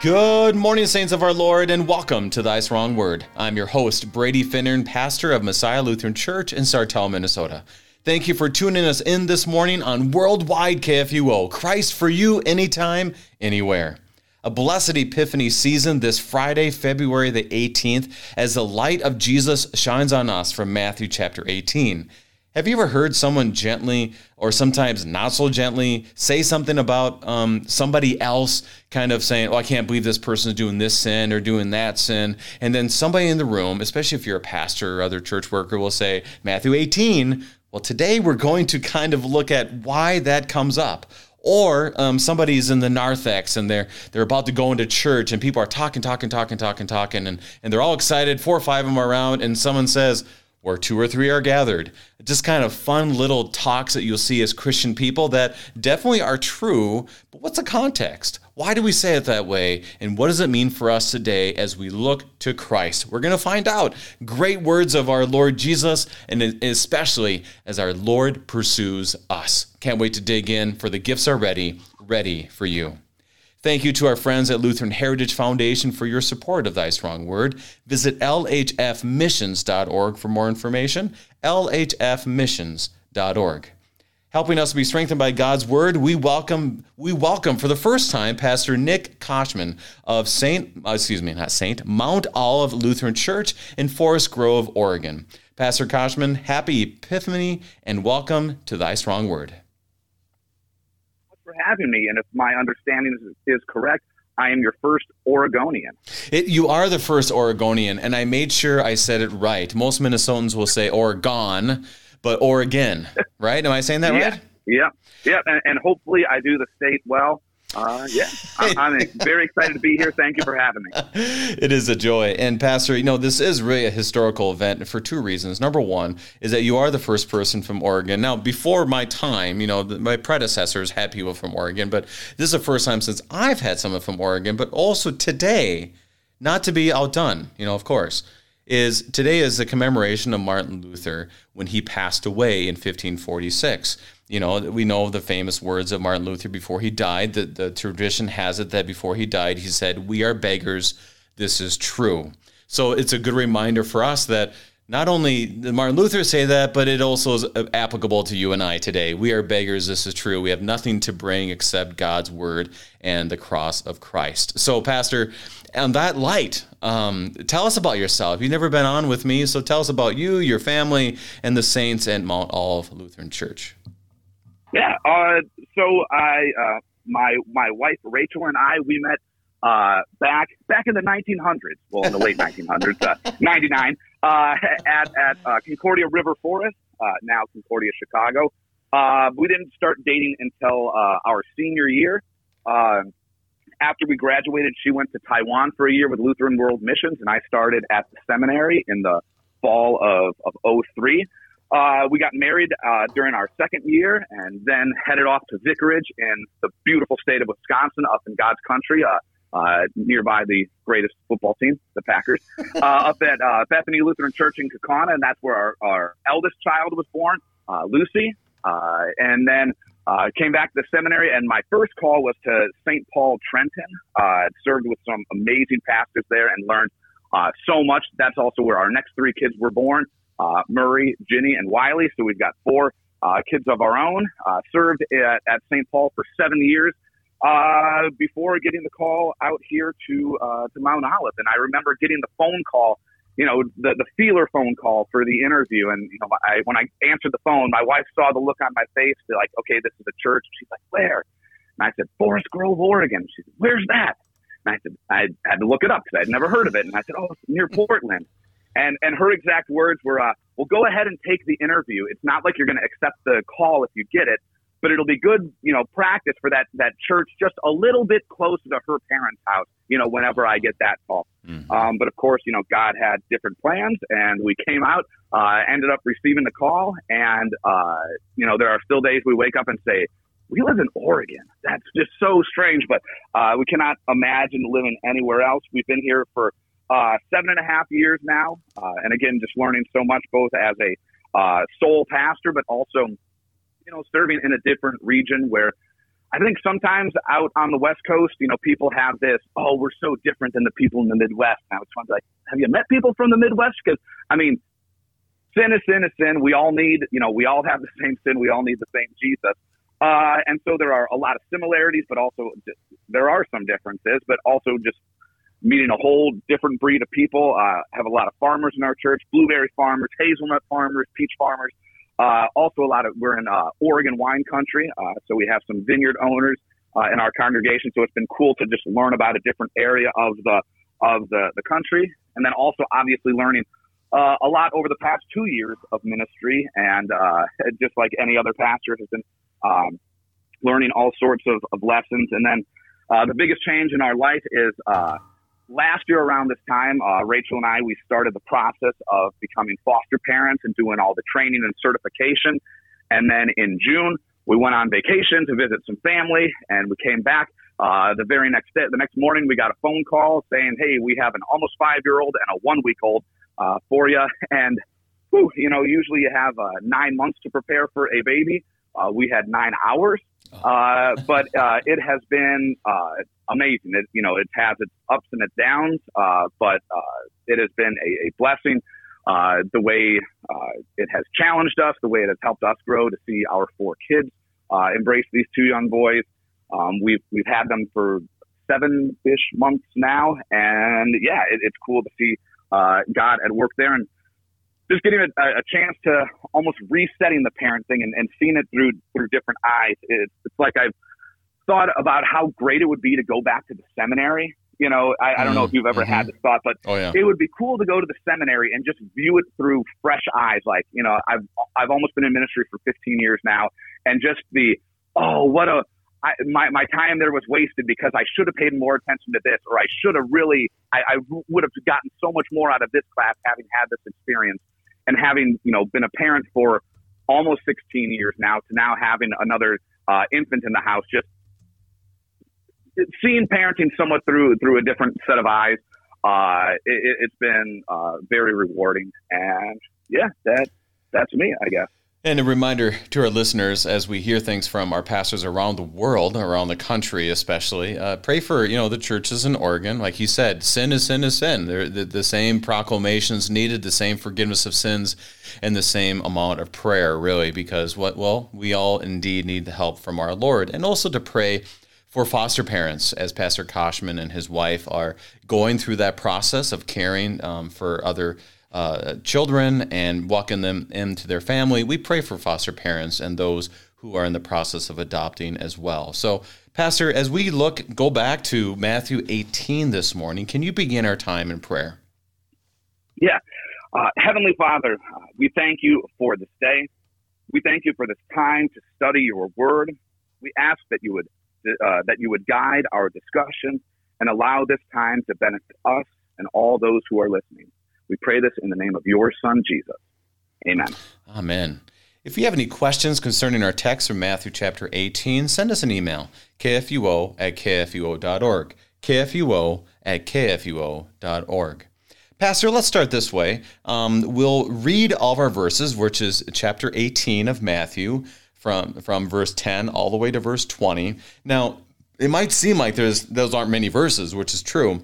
Good morning, saints of our Lord, and welcome to Thy Strong Word. I'm your host, Brady Finnern, pastor of Messiah Lutheran Church in Sartell, Minnesota. Thank you for tuning us in this morning on Worldwide KFUO. Christ for you, anytime, anywhere. A blessed Epiphany season this Friday, February the 18th, as the light of Jesus shines on us from Matthew chapter 18. Have you ever heard someone gently, or sometimes not so gently, say something about um, somebody else, kind of saying, Oh, I can't believe this person's doing this sin or doing that sin? And then somebody in the room, especially if you're a pastor or other church worker, will say, Matthew 18. Well, today we're going to kind of look at why that comes up or um, somebody's in the narthex and they're they're about to go into church and people are talking talking talking talking talking and, and they're all excited four or five of them are around and someone says where two or three are gathered. Just kind of fun little talks that you'll see as Christian people that definitely are true, but what's the context? Why do we say it that way? And what does it mean for us today as we look to Christ? We're going to find out great words of our Lord Jesus, and especially as our Lord pursues us. Can't wait to dig in, for the gifts are ready, ready for you. Thank you to our friends at Lutheran Heritage Foundation for your support of Thy Strong Word. Visit lhfmissions.org for more information. lhfmissions.org. Helping us be strengthened by God's word, we welcome we welcome for the first time Pastor Nick Koshman of Saint uh, excuse me, not Saint, Mount Olive Lutheran Church in Forest Grove, Oregon. Pastor Koshman, happy Epiphany and welcome to Thy Strong Word having me. And if my understanding is, is correct, I am your first Oregonian. It, you are the first Oregonian, and I made sure I said it right. Most Minnesotans will say Oregon, but Oregon, right? Am I saying that yeah, right? Yeah, yeah, and, and hopefully I do the state well. Uh, yeah, I'm, very excited to be here. Thank you for having me. It is a joy. And, Pastor, you know, this is really a historical event for two reasons. Number one is that you are the first person from Oregon. Now, before my time, you know, my predecessors had people from Oregon, but this is the first time since I've had someone from Oregon, but also today, not to be outdone, you know, of course is today is the commemoration of Martin Luther when he passed away in 1546 you know, we know the famous words of Martin Luther before he died. The, the tradition has it that before he died, he said, We are beggars. This is true. So it's a good reminder for us that not only did Martin Luther say that, but it also is applicable to you and I today. We are beggars. This is true. We have nothing to bring except God's word and the cross of Christ. So, Pastor, on that light, um, tell us about yourself. You've never been on with me, so tell us about you, your family, and the saints at Mount Olive Lutheran Church. Yeah. Uh, so I, uh, my my wife Rachel and I, we met uh, back back in the 1900s. Well, in the late 1900s, uh, 99, uh, at at uh, Concordia River Forest, uh, now Concordia Chicago. Uh, we didn't start dating until uh, our senior year. After we graduated, she went to Taiwan for a year with Lutheran World Missions, and I started at the seminary in the fall of, of 03. Uh, we got married uh, during our second year and then headed off to Vicarage in the beautiful state of Wisconsin, up in God's country, uh, uh, nearby the greatest football team, the Packers, uh, up at uh, Bethany Lutheran Church in Kaukauna, and that's where our, our eldest child was born, uh, Lucy. Uh, and then uh, came back to the seminary, and my first call was to St. Paul Trenton. Uh, served with some amazing pastors there and learned uh, so much. That's also where our next three kids were born uh, Murray, Ginny, and Wiley. So we've got four uh, kids of our own. Uh, served at, at St. Paul for seven years uh, before getting the call out here to uh, to Mount Olive. And I remember getting the phone call, you know, the the feeler phone call for the interview. And you know, I, when I answered the phone, my wife saw the look on my face, like, okay, this is a church. She's like, where? And I said, Forest Grove, Oregon. She said, where's that? And I said, I had to look it up because I'd never heard of it. And I said, oh, it's near Portland. And and her exact words were, uh, "Well, go ahead and take the interview. It's not like you're going to accept the call if you get it, but it'll be good, you know, practice for that that church just a little bit closer to her parents' house. You know, whenever I get that call. Mm-hmm. Um, but of course, you know, God had different plans, and we came out, uh, ended up receiving the call, and uh, you know, there are still days we wake up and say, we live in Oregon. That's just so strange, but uh, we cannot imagine living anywhere else. We've been here for uh, seven and a half years now. Uh, and again, just learning so much both as a uh, sole pastor, but also, you know, serving in a different region where I think sometimes out on the West Coast, you know, people have this, oh, we're so different than the people in the Midwest. Now it's fun to like, have you met people from the Midwest? Because I mean, sin is sin is sin. We all need, you know, we all have the same sin. We all need the same Jesus. Uh, and so there are a lot of similarities, but also there are some differences, but also just meeting a whole different breed of people. Uh, have a lot of farmers in our church, blueberry farmers, hazelnut farmers, peach farmers. Uh, also, a lot of we're in uh, Oregon wine country, uh, so we have some vineyard owners uh, in our congregation. So it's been cool to just learn about a different area of the of the, the country, and then also obviously learning uh, a lot over the past two years of ministry, and uh, just like any other pastor has been um, learning all sorts of, of lessons. And then uh, the biggest change in our life is uh, last year around this time, uh, Rachel and I, we started the process of becoming foster parents and doing all the training and certification. And then in June, we went on vacation to visit some family and we came back. Uh, the very next day, the next morning, we got a phone call saying, Hey, we have an almost five year old and a one week old, uh, for you. And, whew, you know, usually you have, uh, nine months to prepare for a baby. Uh, we had nine hours. Uh, but uh, it has been uh, amazing. It, you know, it has its ups and its downs, uh, but uh, it has been a, a blessing. Uh, the way uh, it has challenged us, the way it has helped us grow to see our four kids uh, embrace these two young boys. Um, we've we've had them for seven-ish months now, and yeah, it, it's cool to see uh, God at work there. And just getting a, a chance to almost resetting the parent thing and, and seeing it through through different eyes. It's, it's like I've thought about how great it would be to go back to the seminary. You know, I, I don't know if you've ever mm-hmm. had this thought, but oh, yeah. it would be cool to go to the seminary and just view it through fresh eyes. Like, you know, I've I've almost been in ministry for 15 years now, and just the oh, what a I, my my time there was wasted because I should have paid more attention to this, or I should have really I, I would have gotten so much more out of this class having had this experience and having you know been a parent for almost 16 years now to now having another uh, infant in the house, just seeing parenting somewhat through through a different set of eyes. Uh, it, has been uh, very rewarding, and yeah, that that's me, I guess. And a reminder to our listeners as we hear things from our pastors around the world, around the country especially, uh, pray for you know the churches in Oregon. Like you said, sin is sin is sin. The, the same proclamations needed, the same forgiveness of sins, and the same amount of prayer, really, because what well we all indeed need the help from our Lord, and also to pray for foster parents, as Pastor Koshman and his wife are going through that process of caring um, for other uh, children and welcome them into their family. We pray for foster parents and those who are in the process of adopting as well. So, Pastor, as we look, go back to Matthew 18 this morning, can you begin our time in prayer? Yeah. Uh, Heavenly Father, uh, we thank you for this day. We thank you for this time to study your word. We ask that you would uh, that you would guide our discussion and allow this time to benefit us and all those who are listening. We pray this in the name of your Son, Jesus. Amen. Amen. If you have any questions concerning our text from Matthew chapter 18, send us an email, kfuo at kfuo.org, kfuo at kfuo.org. Pastor, let's start this way. Um, we'll read all of our verses, which is chapter 18 of Matthew, from, from verse 10 all the way to verse 20. Now, it might seem like there's those aren't many verses, which is true.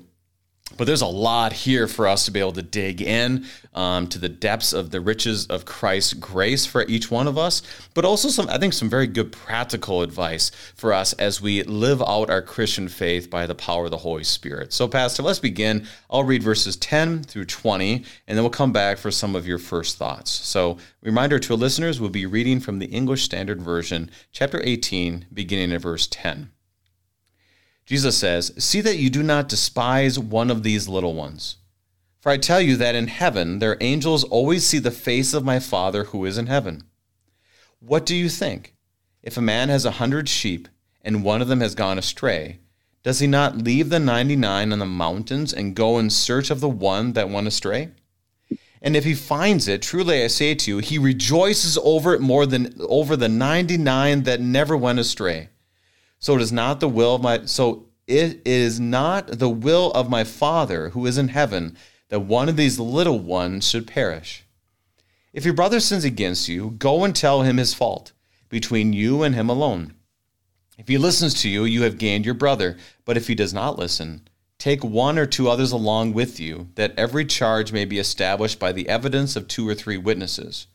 But there's a lot here for us to be able to dig in um, to the depths of the riches of Christ's grace for each one of us, but also some, I think, some very good practical advice for us as we live out our Christian faith by the power of the Holy Spirit. So, Pastor, let's begin. I'll read verses 10 through 20, and then we'll come back for some of your first thoughts. So, reminder to our listeners, we'll be reading from the English Standard Version, chapter 18, beginning at verse 10. Jesus says, See that you do not despise one of these little ones. For I tell you that in heaven their angels always see the face of my Father who is in heaven. What do you think? If a man has a hundred sheep, and one of them has gone astray, does he not leave the ninety nine on the mountains and go in search of the one that went astray? And if he finds it, truly I say to you, he rejoices over it more than over the ninety nine that never went astray. So it is not the will of my so it is not the will of my Father who is in heaven that one of these little ones should perish. If your brother sins against you, go and tell him his fault between you and him alone. If he listens to you, you have gained your brother. But if he does not listen, take one or two others along with you, that every charge may be established by the evidence of two or three witnesses.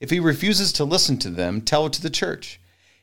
If he refuses to listen to them, tell it to the church.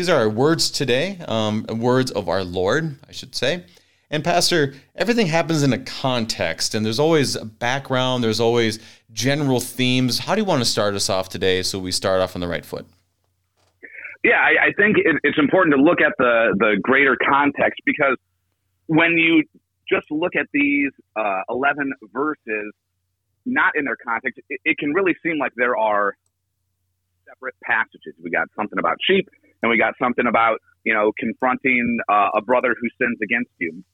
These are our words today, um, words of our Lord, I should say. And, Pastor, everything happens in a context, and there's always a background, there's always general themes. How do you want to start us off today so we start off on the right foot? Yeah, I, I think it, it's important to look at the the greater context because when you just look at these uh, eleven verses, not in their context, it, it can really seem like there are separate passages. We got something about sheep, and we got something about you know confronting uh, a brother who sins against you.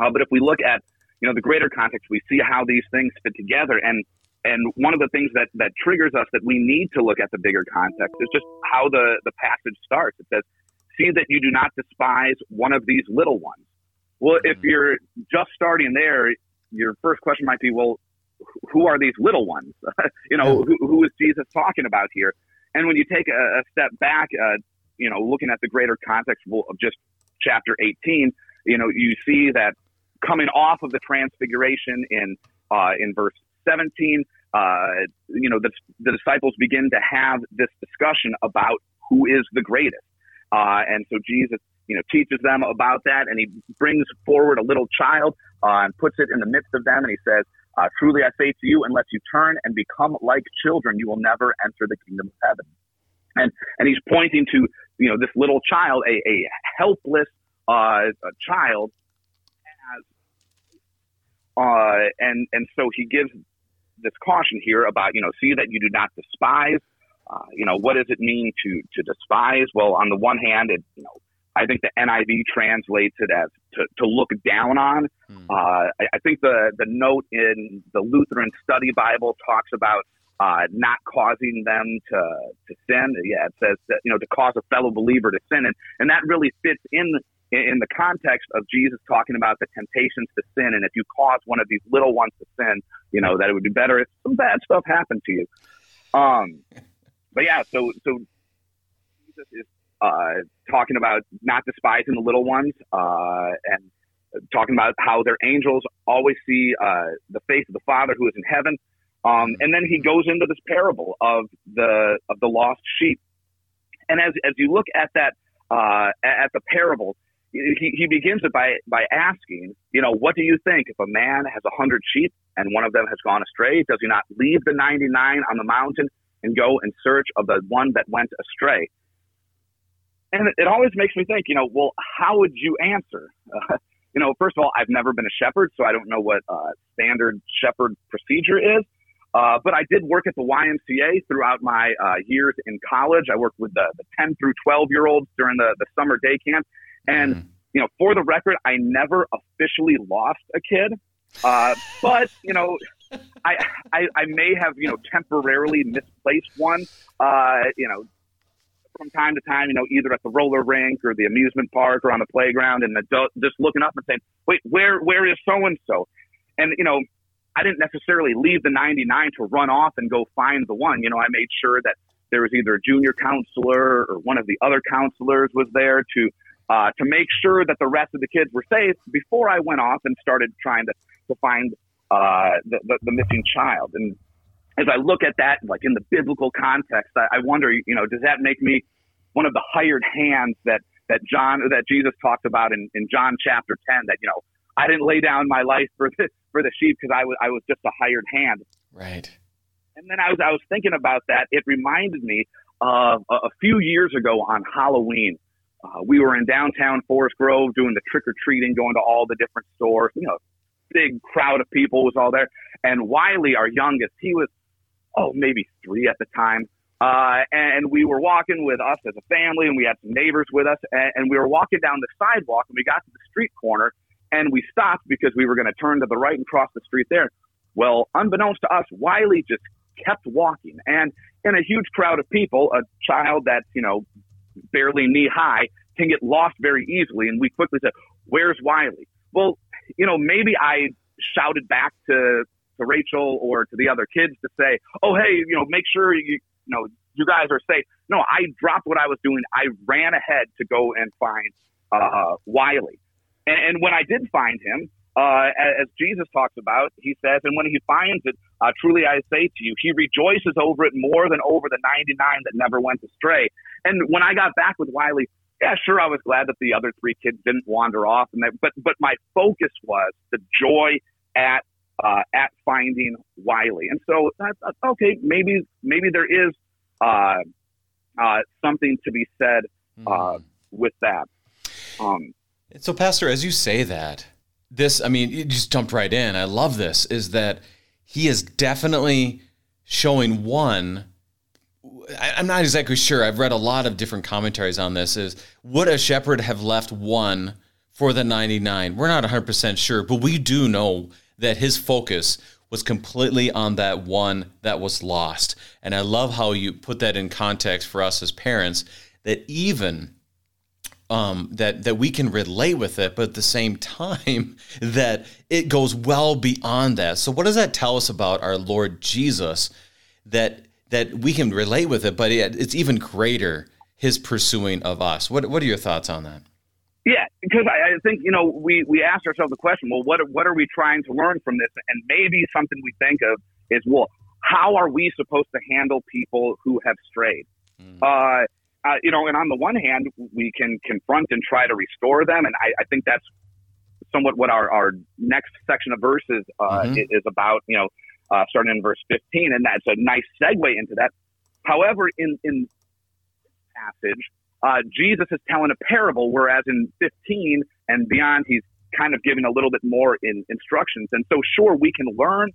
Uh, but if we look at you know the greater context, we see how these things fit together, and and one of the things that, that triggers us that we need to look at the bigger context is just how the, the passage starts. It says, See that you do not despise one of these little ones. Well, if mm-hmm. you're just starting there, your first question might be, well, who are these little ones? you know, who, who is Jesus talking about here? And when you take a, a step back, uh, you know, looking at the greater context of just chapter 18, you know, you see that coming off of the transfiguration in uh, in verse 17, uh, you know, the, the disciples begin to have this discussion about who is the greatest. Uh, and so Jesus, you know, teaches them about that, and he brings forward a little child uh, and puts it in the midst of them, and he says, uh, "Truly I say to you, unless you turn and become like children, you will never enter the kingdom of heaven." And and he's pointing to you know this little child, a, a helpless uh, a child, as uh, and and so he gives this caution here about, you know, see that you do not despise. Uh, you know, what does it mean to to despise? Well, on the one hand, it you know, I think the NIV translates it as to, to look down on. Hmm. Uh, I, I, think the the note in the Lutheran Study Bible talks about uh, not causing them to to sin. Yeah, it says that you know to cause a fellow believer to sin, and and that really fits in in the context of Jesus talking about the temptations to sin, and if you cause one of these little ones to sin, you know that it would be better if some bad stuff happened to you. Um, but yeah, so so Jesus is uh, talking about not despising the little ones, uh, and talking about how their angels always see uh, the face of the Father who is in heaven. Um, and then he goes into this parable of the of the lost sheep. And as as you look at that uh, at the parable, he, he begins it by, by asking, you know, what do you think if a man has a hundred sheep and one of them has gone astray? Does he not leave the 99 on the mountain and go in search of the one that went astray? And it, it always makes me think, you know, well, how would you answer? Uh, you know, first of all, I've never been a shepherd, so I don't know what uh, standard shepherd procedure is. Uh, but I did work at the YMCA throughout my uh, years in college. I worked with the, the 10 through 12 year olds during the, the summer day camp. And, mm. you know, for the record, I never officially lost a kid. Uh, but, you know, I, I, I may have, you know, temporarily misplaced one, uh, you know, from time to time, you know, either at the roller rink or the amusement park or on the playground and adult, just looking up and saying, wait, where, where is so and so? And, you know, I didn't necessarily leave the 99 to run off and go find the one. You know, I made sure that there was either a junior counselor or one of the other counselors was there to uh, to make sure that the rest of the kids were safe before I went off and started trying to, to find uh, the, the, the missing child. And as I look at that, like in the biblical context, I, I wonder, you know, does that make me one of the hired hands that, that John, that Jesus talked about in, in John chapter 10, that, you know, I didn't lay down my life for the, for the sheep because I was, I was just a hired hand. Right. And then I was, I was thinking about that. It reminded me of a, a few years ago on Halloween uh, we were in downtown Forest Grove doing the trick or treating, going to all the different stores. You know, big crowd of people was all there. And Wiley, our youngest, he was, oh, maybe three at the time. Uh, and we were walking with us as a family, and we had some neighbors with us. And, and we were walking down the sidewalk, and we got to the street corner, and we stopped because we were going to turn to the right and cross the street there. Well, unbeknownst to us, Wiley just kept walking. And in a huge crowd of people, a child that's, you know, barely knee high can get lost very easily. And we quickly said, Where's Wiley? Well, you know, maybe I shouted back to, to Rachel or to the other kids to say, Oh, hey, you know, make sure you, you know, you guys are safe. No, I dropped what I was doing. I ran ahead to go and find uh, Wiley. And, and when I did find him, uh, as Jesus talks about, he says, and when he finds it, uh, truly I say to you, he rejoices over it more than over the 99 that never went astray. And when I got back with Wiley, yeah, sure, I was glad that the other three kids didn't wander off, and that, but but my focus was the joy at uh, at finding Wiley, and so okay, maybe maybe there is uh, uh, something to be said mm. with that. Um, so, Pastor, as you say that, this, I mean, you just jumped right in. I love this, is that he is definitely showing one. I'm not exactly sure. I've read a lot of different commentaries on this. Is would a shepherd have left one for the 99? We're not 100% sure, but we do know that his focus was completely on that one that was lost. And I love how you put that in context for us as parents that even um, that that we can relate with it, but at the same time that it goes well beyond that. So, what does that tell us about our Lord Jesus? That that we can relate with it, but it's even greater His pursuing of us. What What are your thoughts on that? Yeah, because I, I think you know we we asked ourselves the question: Well, what what are we trying to learn from this? And maybe something we think of is, well, how are we supposed to handle people who have strayed? Mm. Uh, uh, you know, and on the one hand, we can confront and try to restore them, and I, I think that's somewhat what our, our next section of verses uh, mm-hmm. is about. You know, uh, starting in verse 15, and that's a nice segue into that. However, in in passage, uh, Jesus is telling a parable, whereas in 15 and beyond, he's kind of giving a little bit more in instructions. And so, sure, we can learn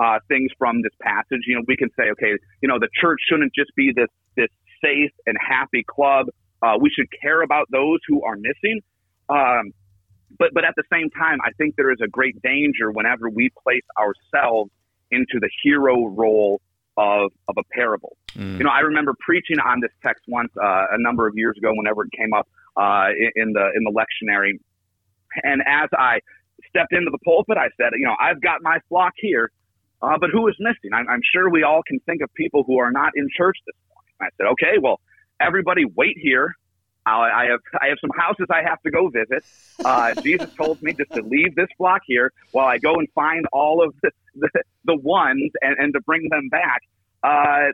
uh, things from this passage. You know, we can say, okay, you know, the church shouldn't just be this safe and happy club. Uh, we should care about those who are missing. Um, but but at the same time, I think there is a great danger whenever we place ourselves into the hero role of of a parable. Mm. You know, I remember preaching on this text once uh, a number of years ago, whenever it came up uh, in, the in the lectionary, and as I stepped into the pulpit, I said, you know, I've got my flock here, uh, but who is missing? I'm, I'm sure we all can think of people who are not in church this I said, okay, well, everybody wait here. I have I have some houses I have to go visit. Uh, Jesus told me just to leave this flock here while I go and find all of the the, the ones and, and to bring them back. Uh,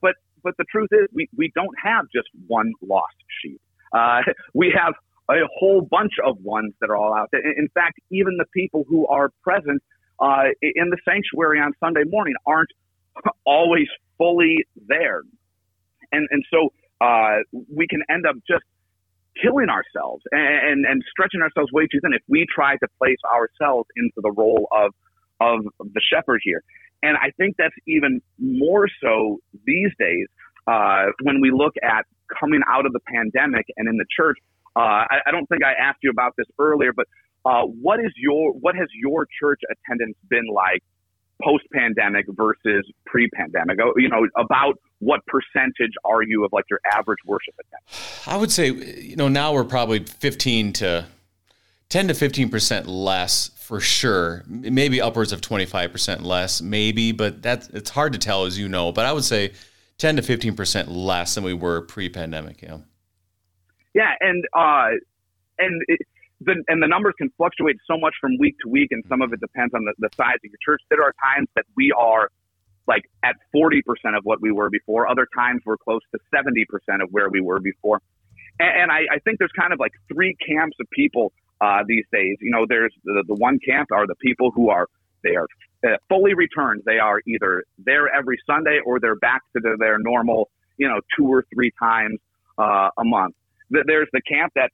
but but the truth is, we we don't have just one lost sheep. Uh, we have a whole bunch of ones that are all out there. In fact, even the people who are present uh, in the sanctuary on Sunday morning aren't always fully there and and so uh, we can end up just killing ourselves and, and, and stretching ourselves way too thin if we try to place ourselves into the role of of the shepherd here. And I think that's even more so these days uh, when we look at coming out of the pandemic and in the church. Uh, I, I, don't think I asked you about this earlier, but uh, what is your what has your church attendance been like post pandemic versus pre pandemic? Oh, you know, about what percentage are you of like your average worship attendance? I would say, you know, now we're probably 15 to 10 to 15% less for sure. Maybe upwards of 25% less, maybe, but that's it's hard to tell as you know. But I would say 10 to 15% less than we were pre pandemic. Yeah. Yeah. And, uh, and it, the, and the numbers can fluctuate so much from week to week, and some of it depends on the, the size of your church. There are times that we are like at 40% of what we were before. Other times we're close to 70% of where we were before. And, and I, I, think there's kind of like three camps of people uh, these days. You know, there's the, the one camp are the people who are, they are uh, fully returned. They are either there every Sunday or they're back to the, their normal, you know, two or three times uh, a month. There's the camp that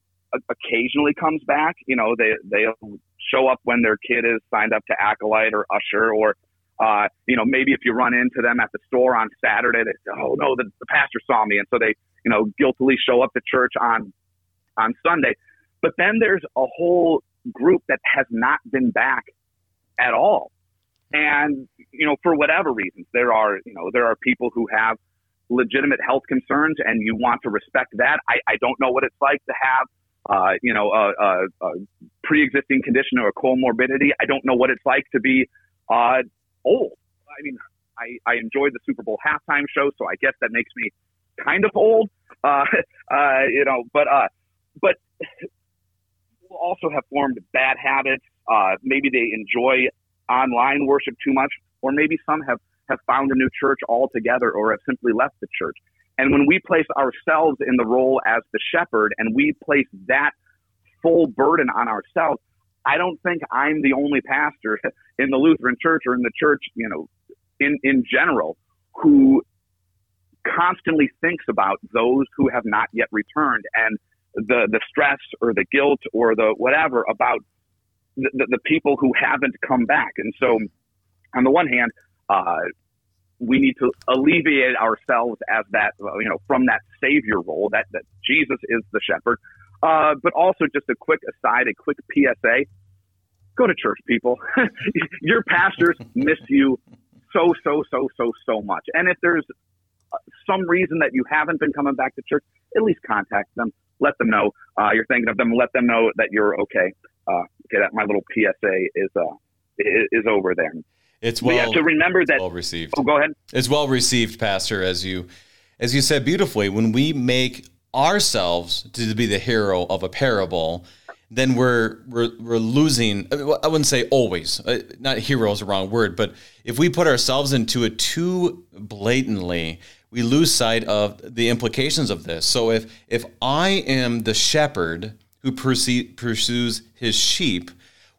occasionally comes back. You know, they, they'll show up when their kid is signed up to Acolyte or Usher or uh, you know, maybe if you run into them at the store on Saturday, they "Oh no, the, the pastor saw me," and so they, you know, guiltily show up to church on on Sunday. But then there's a whole group that has not been back at all. And, you know, for whatever reasons, there are, you know, there are people who have legitimate health concerns and you want to respect that. I, I don't know what it's like to have, uh, you know, a, a, a pre-existing condition or a comorbidity. I don't know what it's like to be, uh, old. I mean, I, I enjoyed the Super Bowl halftime show, so I guess that makes me kind of old. Uh, uh, you know, but, uh, but people also have formed bad habits. Uh, maybe they enjoy online worship too much, or maybe some have, have found a new church altogether or have simply left the church. And when we place ourselves in the role as the shepherd and we place that full burden on ourselves, I don't think I'm the only pastor in the Lutheran church or in the church, you know, in, in general who constantly thinks about those who have not yet returned and the, the stress or the guilt or the whatever about the, the, the people who haven't come back. And so, on the one hand, uh, we need to alleviate ourselves as that, you know, from that savior role that, that Jesus is the shepherd. Uh, but also just a quick aside, a quick PSA. Go to church, people. Your pastors miss you so, so, so, so, so much. And if there's uh, some reason that you haven't been coming back to church, at least contact them. Let them know uh, you're thinking of them. Let them know that you're okay. Uh, okay, that my little PSA is uh, is over there. It's well yeah, to remember that well received. Oh, go ahead. It's well received, Pastor, as you as you said beautifully. When we make ourselves to be the hero of a parable, then we're we're, we're losing. I wouldn't say always. Uh, not hero is the wrong word, but if we put ourselves into it too blatantly, we lose sight of the implications of this. So if if I am the shepherd who pursues his sheep,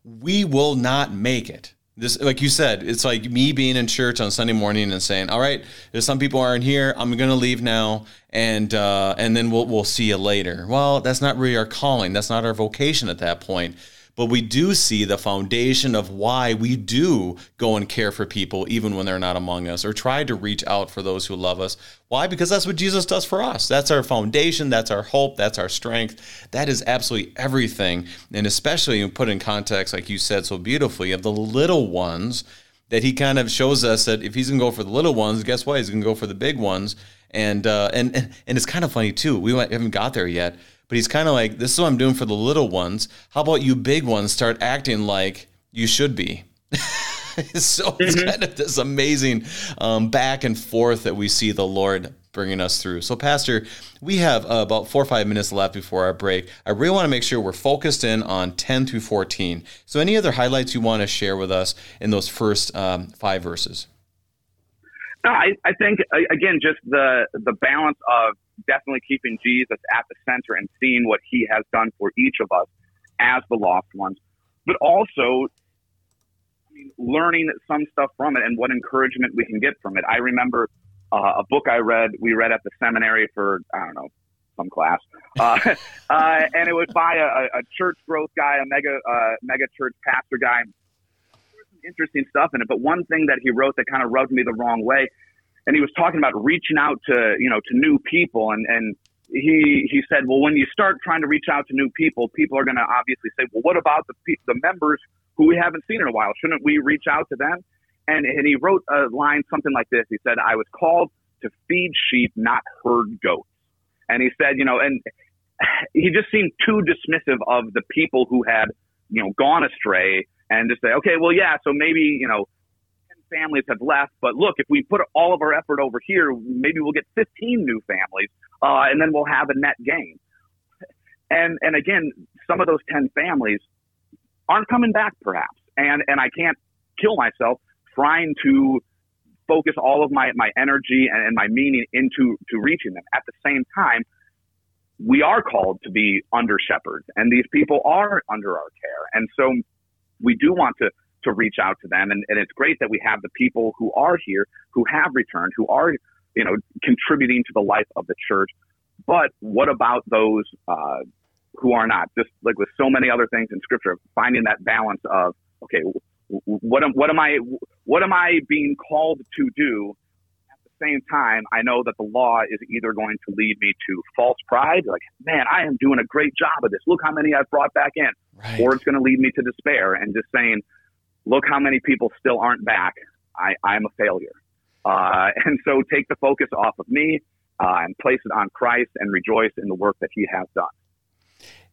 we will not make it. This, like you said, it's like me being in church on Sunday morning and saying, "All right, if some people aren't here. I'm to leave now, and uh, and then we'll we'll see you later." Well, that's not really our calling. That's not our vocation at that point but we do see the foundation of why we do go and care for people even when they're not among us or try to reach out for those who love us. Why? Because that's what Jesus does for us. That's our foundation, that's our hope, that's our strength. That is absolutely everything. And especially put in context, like you said so beautifully, of the little ones that he kind of shows us that if he's going to go for the little ones, guess what? He's going to go for the big ones. And, uh, and, and, it's kind of funny too. We haven't got there yet but he's kind of like, this is what I'm doing for the little ones. How about you big ones start acting like you should be? so it's mm-hmm. kind of this amazing um, back and forth that we see the Lord bringing us through. So, Pastor, we have uh, about four or five minutes left before our break. I really want to make sure we're focused in on 10 through 14. So, any other highlights you want to share with us in those first um, five verses? No, I, I think again, just the the balance of definitely keeping Jesus at the center and seeing what he has done for each of us as the lost ones, but also I mean, learning some stuff from it and what encouragement we can get from it. I remember uh, a book I read, we read at the seminary for, I don't know, some class. Uh, uh, and it was by a, a, church growth guy, a mega, uh, mega church pastor guy. Interesting stuff in it, but one thing that he wrote that kind of rubbed me the wrong way and he was talking about reaching out to you know to new people and and he he said well when you start trying to reach out to new people people are going to obviously say well what about the the members who we haven't seen in a while? Shouldn't we reach out to them and and he wrote a line something like this. He said i was called to feed sheep not herd goats. And he said you know and he just seemed too dismissive of the people who had you know gone astray and just say okay well yeah so maybe you know 10 families have left. But look, if we put all of our effort over here, maybe we'll get 15 new families, uh, and then we'll have a net gain. And and again, some of those 10 families aren't coming back, perhaps. And and I can't kill myself trying to focus all of my, my energy and, and my meaning into to reaching them. At the same time, we are called to be under shepherds, and these people are under our care. And so we do want to to reach out to them. And, and it's great that we have the people who are here, who have returned, who are, you know, contributing to the life of the church. But what about those uh, who are not? Just like with so many other things in Scripture, finding that balance of okay, what am what am I what am I being called to do? At the same time, I know that the law is either going to lead me to false pride, like, man, I am doing a great job of this. Look how many I've brought back in. Right. Or it's going to lead me to despair and just saying, look how many people still aren't back. I, I'm a failure. Uh, and so take the focus off of me uh, and place it on Christ and rejoice in the work that he has done.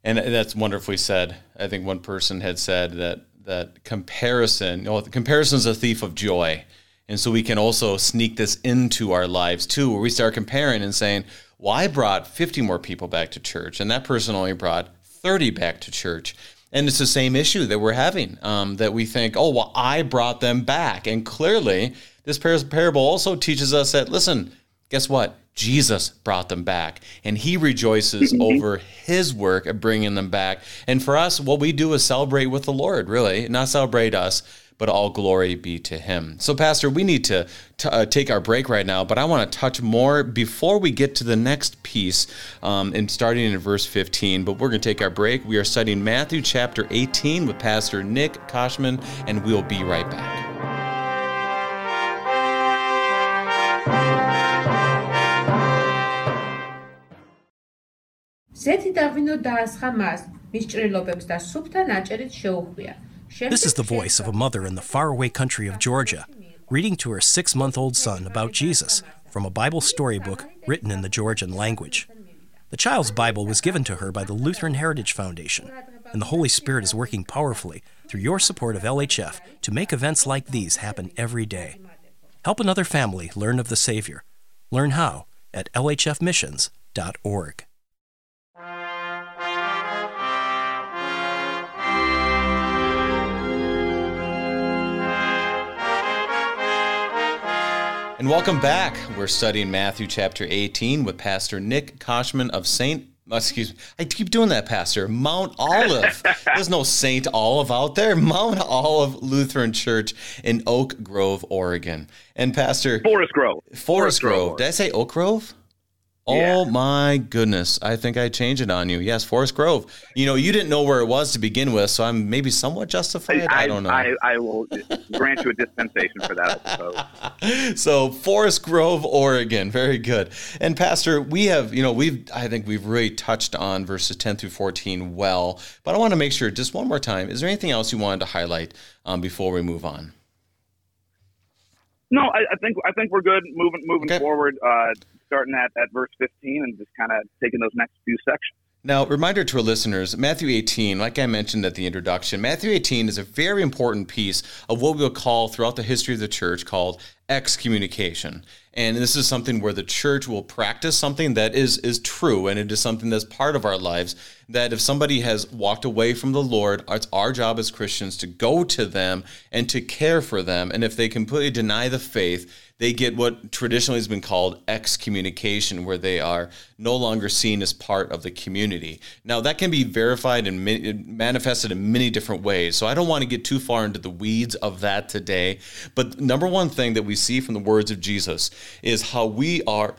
And that's wonderfully said. I think one person had said that that comparison, you know, comparison is a thief of joy. And so we can also sneak this into our lives too, where we start comparing and saying, well, I brought 50 more people back to church, and that person only brought 30 back to church. And it's the same issue that we're having um, that we think, oh, well, I brought them back. And clearly, this parable also teaches us that, listen, guess what? Jesus brought them back, and he rejoices over his work of bringing them back. And for us, what we do is celebrate with the Lord, really, not celebrate us, but all glory be to him. So, Pastor, we need to t- uh, take our break right now, but I want to touch more before we get to the next piece, um, and starting in verse 15. But we're going to take our break. We are studying Matthew chapter 18 with Pastor Nick Koshman, and we'll be right back. ზეთი დაგვინო დაასხა მას, მის ჭრილობებს და სუფთა ნაჭერით შეუხვია. This is the voice of a mother in the faraway country of Georgia, reading to her six month old son about Jesus from a Bible storybook written in the Georgian language. The child's Bible was given to her by the Lutheran Heritage Foundation, and the Holy Spirit is working powerfully through your support of LHF to make events like these happen every day. Help another family learn of the Savior. Learn how at lhfmissions.org. And welcome back. We're studying Matthew chapter 18 with Pastor Nick Koshman of St. Excuse me. I keep doing that, Pastor. Mount Olive. There's no Saint Olive out there. Mount Olive Lutheran Church in Oak Grove, Oregon. And Pastor Forest Grove. Forest, Forest Grove. Grove. Did I say Oak Grove? Oh my goodness. I think I changed it on you. Yes, Forest Grove. You know, you didn't know where it was to begin with, so I'm maybe somewhat justified. I, I don't know. I, I, will grant you a dispensation for that. so, Forest Grove, Oregon. Very good. And Pastor, we have, you know, we've I think we've really touched on verses 10 through 14 well, but I want to make sure just one more time. Is there anything else you wanted to highlight um, before we move on? No, I, I, think I think we're good moving moving okay. forward. Uh, starting at, at verse 15 and just kind of taking those next few sections. Now, reminder to our listeners Matthew 18, like I mentioned at the introduction, Matthew 18 is a very important piece of what we'll call throughout the history of the church called excommunication. And this is something where the church will practice something that is, is true and it is something that's part of our lives. That if somebody has walked away from the Lord, it's our job as Christians to go to them and to care for them. And if they completely deny the faith, they get what traditionally has been called excommunication, where they are no longer seen as part of the community. Now, that can be verified and manifested in many different ways. So I don't want to get too far into the weeds of that today. But number one thing that we see from the words of Jesus is how we are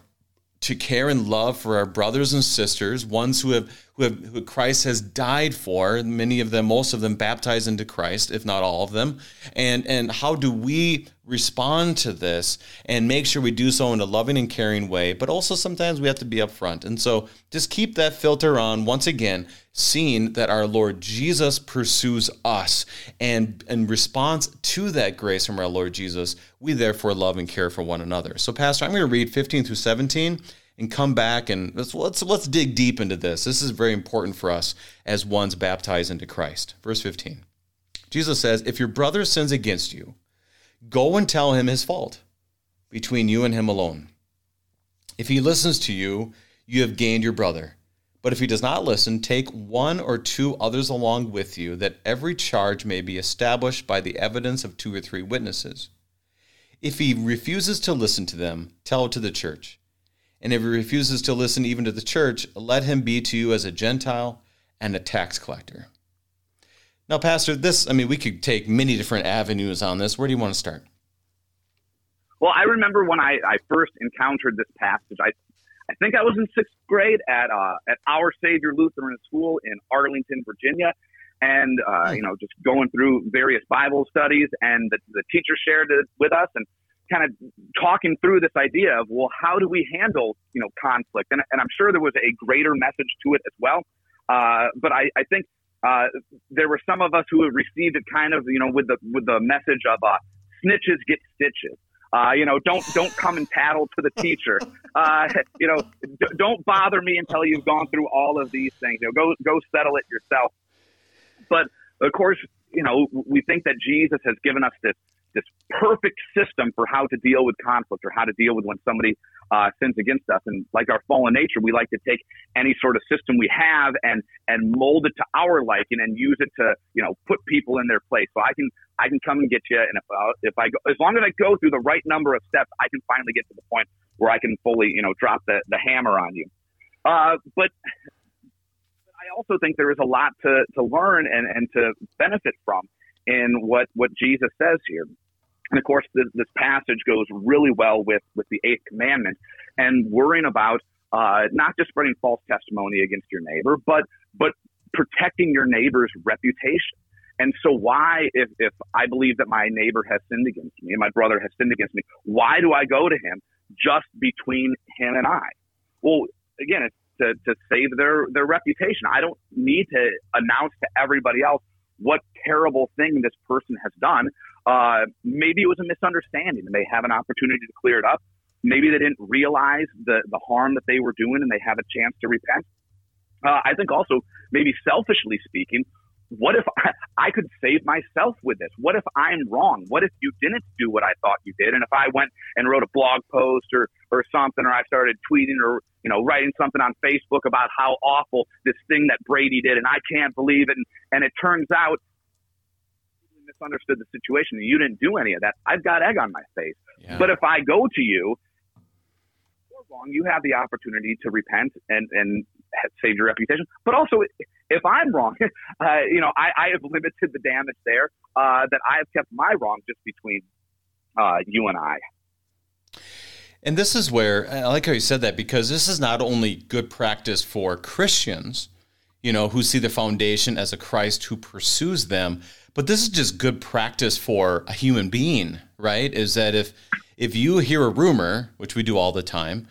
to care and love for our brothers and sisters, ones who have who, have, who Christ has died for, many of them, most of them baptized into Christ, if not all of them. And and how do we respond to this and make sure we do so in a loving and caring way, but also sometimes we have to be upfront. And so just keep that filter on once again, seeing that our Lord Jesus pursues us. And in response to that grace from our Lord Jesus, we therefore love and care for one another. So, Pastor, I'm going to read 15 through 17 and come back and let's, let's let's dig deep into this. This is very important for us as ones baptized into Christ. Verse 15. Jesus says, "If your brother sins against you, go and tell him his fault between you and him alone. If he listens to you, you have gained your brother. But if he does not listen, take one or two others along with you, that every charge may be established by the evidence of two or three witnesses. If he refuses to listen to them, tell it to the church. And if he refuses to listen even to the church, let him be to you as a Gentile and a tax collector. Now, Pastor, this, I mean, we could take many different avenues on this. Where do you want to start? Well, I remember when I, I first encountered this passage, I, I think I was in sixth grade at, uh, at Our Savior Lutheran School in Arlington, Virginia. And, uh, hmm. you know, just going through various Bible studies, and the, the teacher shared it with us. And kind of talking through this idea of well, how do we handle you know conflict? And, and I'm sure there was a greater message to it as well. Uh, but I, I think uh, there were some of us who received it kind of you know with the with the message of uh, snitches get stitches. Uh, you know, don't don't come and tattle to the teacher. Uh, you know, d- don't bother me until you've gone through all of these things. You know, go go settle it yourself. But of course, you know, we think that Jesus has given us this this perfect system for how to deal with conflict or how to deal with when somebody uh, sins against us. And like our fallen nature, we like to take any sort of system we have and and mold it to our liking and use it to you know put people in their place. So I can I can come and get you, and if uh, if I go, as long as I go through the right number of steps, I can finally get to the point where I can fully you know drop the the hammer on you. Uh, but I also think there is a lot to, to learn and, and to benefit from in what, what Jesus says here. And of course, this, this passage goes really well with, with the eighth commandment and worrying about uh, not just spreading false testimony against your neighbor, but but protecting your neighbor's reputation. And so, why, if, if I believe that my neighbor has sinned against me and my brother has sinned against me, why do I go to him just between him and I? Well, again, it's to, to save their, their reputation. I don't need to announce to everybody else what terrible thing this person has done. Uh, maybe it was a misunderstanding and they have an opportunity to clear it up. Maybe they didn't realize the, the harm that they were doing and they have a chance to repent. Uh, I think also, maybe selfishly speaking, what if I, I could save myself with this? What if I'm wrong? What if you didn't do what I thought you did? And if I went and wrote a blog post or, or something, or I started tweeting or, you know, writing something on Facebook about how awful this thing that Brady did and I can't believe it. And, and it turns out you misunderstood the situation and you didn't do any of that. I've got egg on my face. Yeah. But if I go to you wrong, you have the opportunity to repent and, and save your reputation. But also, if I'm wrong, uh, you know, I, I, have limited the damage there uh, that I have kept my wrong just between uh, you and I. And this is where I like how you said that because this is not only good practice for Christians, you know, who see the foundation as a Christ who pursues them, but this is just good practice for a human being, right? Is that if if you hear a rumor, which we do all the time,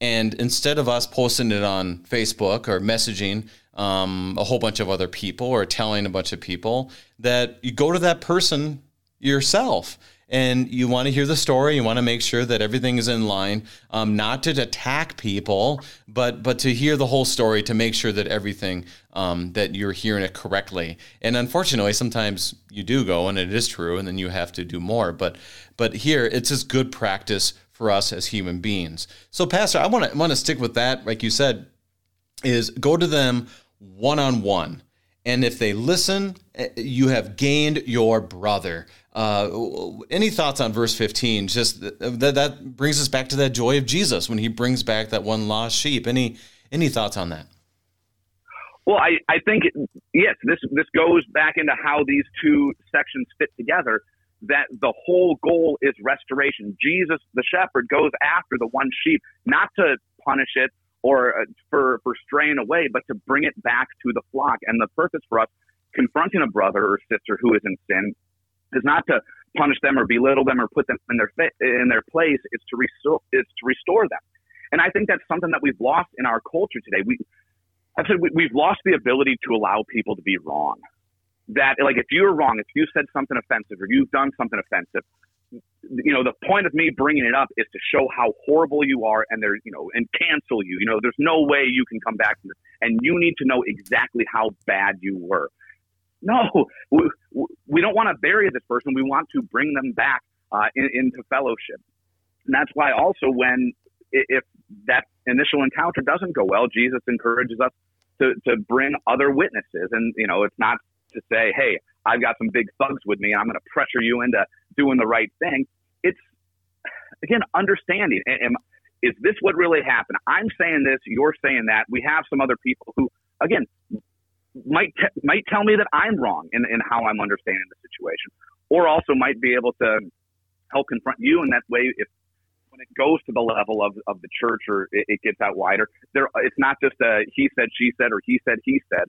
and instead of us posting it on Facebook or messaging um, a whole bunch of other people or telling a bunch of people, that you go to that person yourself and you want to hear the story. You want to make sure that everything is in line, um, not to attack people, but but to hear the whole story to make sure that everything um, that you're hearing it correctly. And unfortunately, sometimes you do go and it is true, and then you have to do more. But but here, it's just good practice for us as human beings. So, Pastor, I want to want to stick with that, like you said, is go to them one on one. And if they listen, eh, you have gained your brother. Uh, any thoughts on verse 15? Just that, that brings us back to that joy of Jesus when he brings back that one lost sheep. Any any thoughts on that? Well, I, I think yes, this this goes back into how these two sections fit together. That the whole goal is restoration. Jesus, the shepherd, goes after the one sheep, not to punish it or uh, for for straying away, but to bring it back to the flock. And the purpose for us confronting a brother or sister who is in sin is not to punish them or belittle them or put them in their in their place. It's to restore it's to restore them. And I think that's something that we've lost in our culture today. We I've said we, we've lost the ability to allow people to be wrong. That like if you're wrong, if you said something offensive or you've done something offensive, you know, the point of me bringing it up is to show how horrible you are and there, you know, and cancel you. You know, there's no way you can come back from this. And you need to know exactly how bad you were. No, we, we don't want to bury this person. We want to bring them back uh, in, into fellowship. And that's why also when, if that initial encounter doesn't go well, Jesus encourages us to, to bring other witnesses. And, you know, it's not to say, hey, I've got some big thugs with me. I'm going to pressure you into doing the right thing. It's, again, understanding. Am, is this what really happened? I'm saying this, you're saying that. We have some other people who, again, might might tell me that I'm wrong in, in how I'm understanding the situation, or also might be able to help confront you in that way. If when it goes to the level of, of the church or it, it gets out wider, there it's not just a he said, she said, or he said, he said,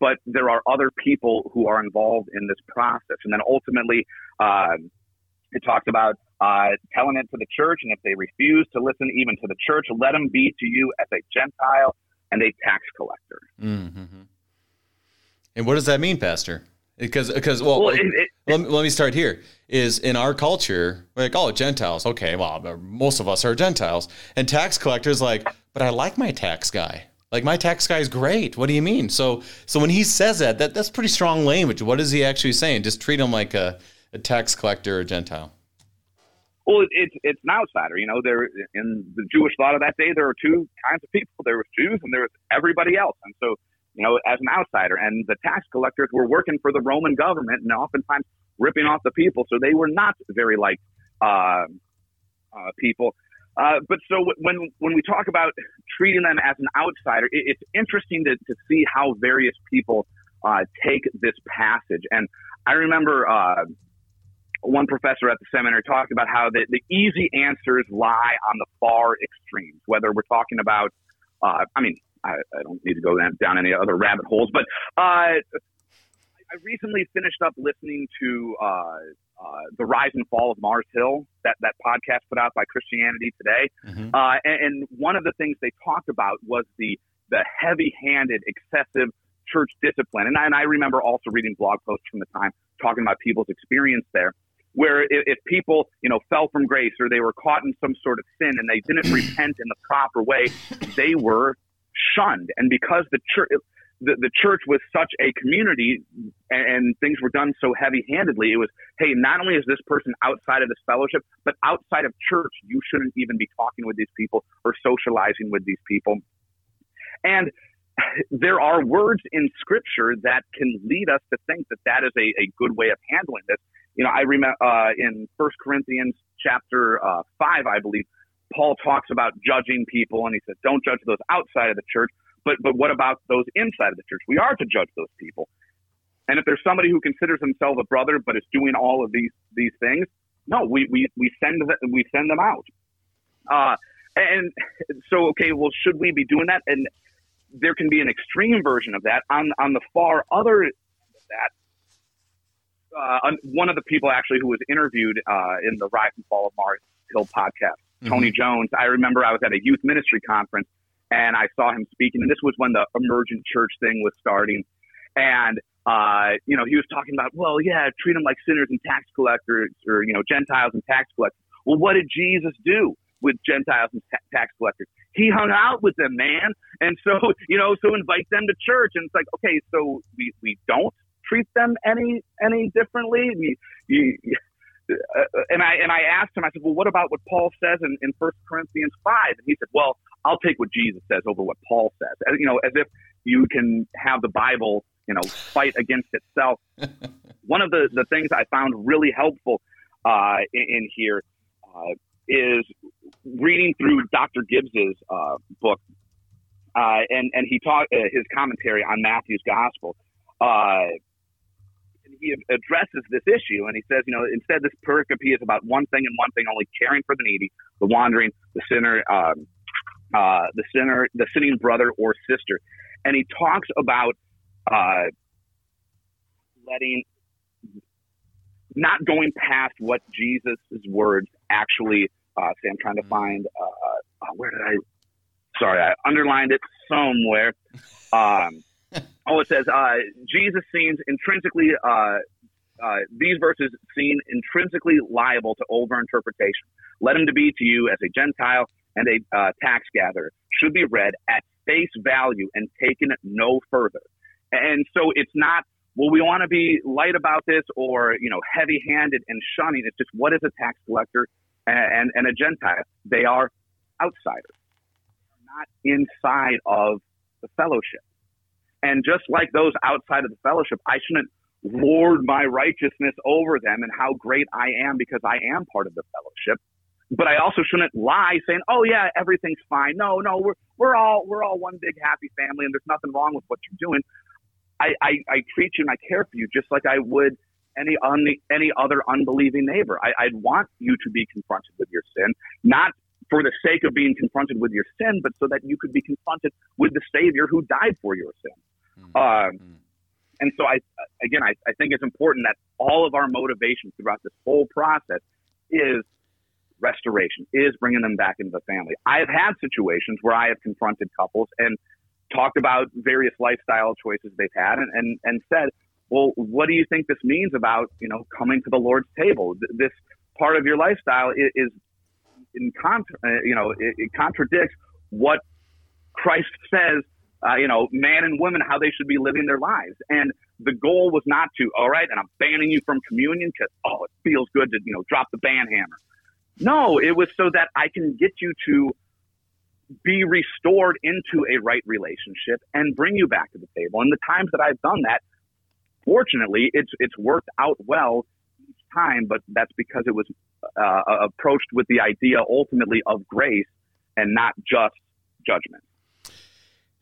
but there are other people who are involved in this process, and then ultimately, uh, it talks about uh, telling it to the church, and if they refuse to listen even to the church, let them be to you as a Gentile and a tax collector. Mm-hmm. And what does that mean, Pastor? Because, because well, well it, it, let, me, let me start here. Is in our culture, like, oh, Gentiles. Okay, well, most of us are Gentiles. And tax collectors, like, but I like my tax guy. Like my tax guy is great. What do you mean? So, so when he says that, that that's pretty strong language. What is he actually saying? Just treat him like a, a tax collector or Gentile. Well, it's it's an outsider. You know, there in the Jewish thought of that day, there were two kinds of people. There was Jews and there was everybody else. And so, you know, as an outsider, and the tax collectors were working for the Roman government and oftentimes ripping off the people. So they were not very like uh, uh, people. Uh, but so when when we talk about treating them as an outsider, it, it's interesting to, to see how various people uh, take this passage. And I remember uh, one professor at the seminary talked about how the, the easy answers lie on the far extremes, whether we're talking about, uh, I mean, I, I, don't need to go down any other rabbit holes, but uh, I recently finished up listening to uh, the rise and fall of Mars Hill, that that podcast put out by Christianity Today, mm-hmm. uh, and, and, one of the things they talked about was the the heavy-handed, excessive church discipline. And I, and I remember also reading blog posts from the time talking about people's experience there where if, if people, you know, fell from grace or they were caught in some sort of sin and they didn't repent in the proper way, they were shunned. And because the church, the, the church was such a community and, and things were done so heavy handedly, it was, hey, not only is this person outside of this fellowship, but outside of church, you shouldn't even be talking with these people or socializing with these people. And there are words in scripture that can lead us to think that that is a, a good way of handling this you know, I remember uh, in First Corinthians chapter uh, five, I believe, Paul talks about judging people, and he says, "Don't judge those outside of the church, but but what about those inside of the church? We are to judge those people. And if there's somebody who considers himself a brother but is doing all of these these things, no, we we we send them, we send them out. Uh, and so, okay, well, should we be doing that? And there can be an extreme version of that. On on the far other that, uh, one of the people actually who was interviewed uh, in the Rise and Fall of Mars Hill podcast, mm-hmm. Tony Jones. I remember I was at a youth ministry conference and I saw him speaking, and this was when the emergent church thing was starting. And uh, you know, he was talking about, well, yeah, treat them like sinners and tax collectors, or you know, Gentiles and tax collectors. Well, what did Jesus do with Gentiles and ta- tax collectors? He hung out with them, man. And so, you know, so invite them to church. And it's like, okay, so we we don't treat them any any differently? You, you, uh, and I and I asked him. I said, "Well, what about what Paul says in in First Corinthians 5? And he said, "Well, I'll take what Jesus says over what Paul says." As, you know, as if you can have the Bible, you know, fight against itself. One of the the things I found really helpful uh, in, in, here uh, is reading through Dr. Gibbs's uh, book, uh, and and he taught uh, his commentary on Matthew's Gospel he addresses this issue and he says, you know, instead this pericope is about one thing and one thing only: caring for the needy, the wandering, the sinner, um, uh, the sinner, the sinning brother or sister, and he talks about uh, letting, not going past what Jesus' words actually. Uh, say, I'm trying to find uh, uh, where did I? Sorry, I underlined it somewhere. Um, Oh, it says uh, Jesus seems intrinsically. Uh, uh, these verses seem intrinsically liable to overinterpretation. Let him to be to you as a Gentile and a uh, tax gatherer should be read at face value and taken no further. And so it's not well, we want to be light about this or you know heavy-handed and shunning. It's just what is a tax collector and, and, and a Gentile? They are outsiders, not inside of the fellowship. And just like those outside of the fellowship, I shouldn't lord my righteousness over them and how great I am because I am part of the fellowship. But I also shouldn't lie saying, "Oh yeah, everything's fine." No, no, we're we're all we're all one big happy family, and there's nothing wrong with what you're doing. I, I, I treat you and I care for you just like I would any un, any other unbelieving neighbor. I, I'd want you to be confronted with your sin, not for the sake of being confronted with your sin, but so that you could be confronted with the Savior who died for your sin. Mm-hmm. Um, and so I, again, I, I think it's important that all of our motivation throughout this whole process is restoration, is bringing them back into the family. I have had situations where I have confronted couples and talked about various lifestyle choices they've had and, and, and said, well, what do you think this means about, you know, coming to the Lord's table? This part of your lifestyle is, in contra- uh, you know, it, it contradicts what Christ says uh, you know, man and woman, how they should be living their lives. And the goal was not to, all right, and I'm banning you from communion because, oh, it feels good to, you know, drop the ban hammer. No, it was so that I can get you to be restored into a right relationship and bring you back to the table. And the times that I've done that, fortunately, it's it's worked out well each time. But that's because it was uh, approached with the idea ultimately of grace and not just judgment.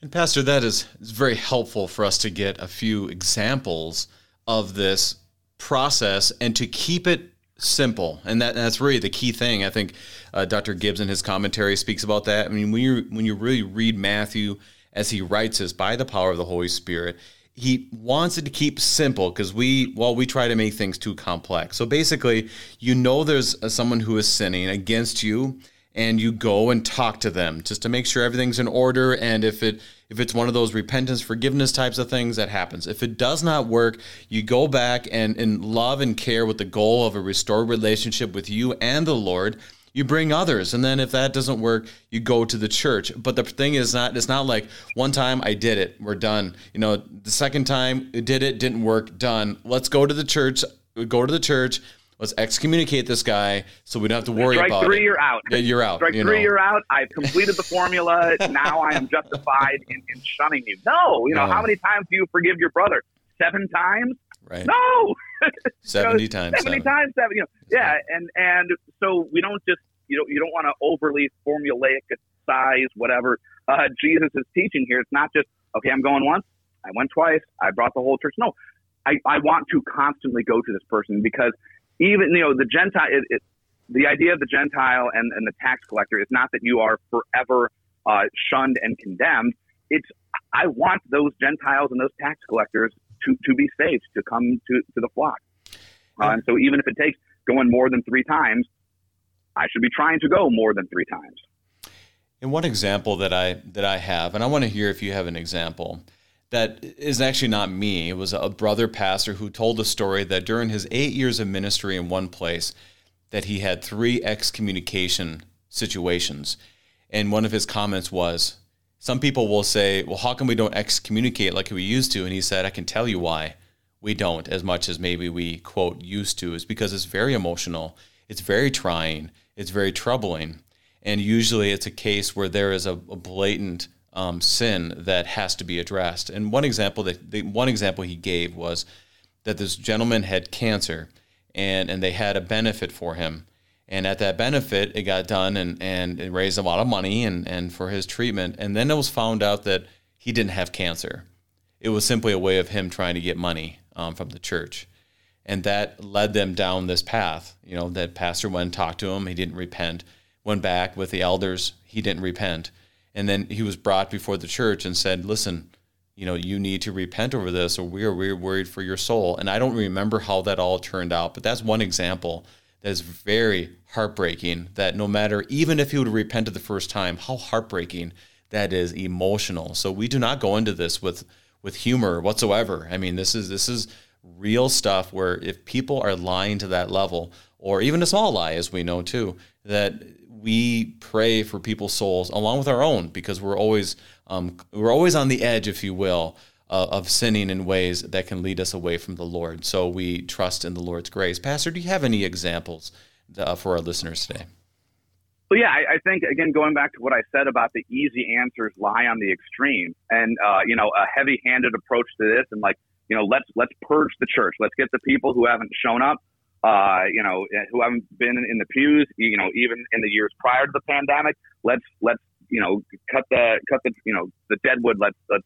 And Pastor, that is, is very helpful for us to get a few examples of this process and to keep it simple. And that, that's really the key thing. I think uh, Dr. Gibbs in his commentary speaks about that. I mean, when you when you really read Matthew as he writes this by the power of the Holy Spirit, he wants it to keep simple because we well we try to make things too complex. So basically, you know there's someone who is sinning against you and you go and talk to them just to make sure everything's in order. And if it if it's one of those repentance forgiveness types of things that happens. If it does not work you go back and in love and care with the goal of a restored relationship with you and the lord. You bring others and then if that doesn't work you go to the church. But the thing is not it's not like one time i did it we're done. You know the second time did it didn't work done. Let's go to the church go to the church Let's excommunicate this guy so we don't have to worry Strike about three, it. you're out. Yeah, you're out. Strike you three, know. you're out. I've completed the formula. now I am justified in, in shunning you. No, you know, No. how many times do you forgive your brother? Seven times? Right. No. 70 You know, times 70 seven. times seven. You know, yeah, and and so we don't just you know you don't want to overly formulaic size whatever. Uh, Jesus is teaching here. It's not just okay. I'm going once. I went twice. I brought the whole church. No, I, I want to constantly go to this person because even you know the Gentile. It, it, the idea of the Gentile and, and the tax collector is not that you are forever uh, shunned and condemned. It's I want those Gentiles and those tax collectors to, to be saved, to come to, to the flock. Uh, and so even if it takes going more than three times, I should be trying to go more than three times. And one example that I that I have, and I want to hear if you have an example that is actually not me. It was a brother pastor who told a story that during his eight years of ministry in one place, that he had three excommunication situations, and one of his comments was, "Some people will say, well, how come we don't excommunicate like we used to?" And he said, "I can tell you why." We don't as much as maybe we quote used to is because it's very emotional, it's very trying, it's very troubling. And usually it's a case where there is a, a blatant um, sin that has to be addressed. And one example that the one example he gave was that this gentleman had cancer and, and they had a benefit for him. And at that benefit, it got done and, and it raised a lot of money and, and for his treatment. And then it was found out that he didn't have cancer. It was simply a way of him trying to get money um, from the church and that led them down this path. You know, that pastor went and talked to him. He didn't repent. Went back with the elders. He didn't repent. And then he was brought before the church and said, "Listen, you know, you need to repent over this, or we are we're worried for your soul." And I don't remember how that all turned out, but that's one example that is very heartbreaking. That no matter, even if he would have repented the first time, how heartbreaking that is, emotional. So we do not go into this with with humor whatsoever. I mean, this is this is real stuff where if people are lying to that level, or even a small lie, as we know too, that we pray for people's souls along with our own, because we're always um, we're always on the edge, if you will, uh, of sinning in ways that can lead us away from the Lord. So we trust in the Lord's grace. Pastor, do you have any examples uh, for our listeners today? Well, yeah, I, I think again going back to what I said about the easy answers lie on the extreme, and uh, you know a heavy-handed approach to this, and like you know let's let's purge the church, let's get the people who haven't shown up, uh, you know, who haven't been in the pews, you know, even in the years prior to the pandemic. Let's let's you know cut the cut the you know the deadwood. Let's let's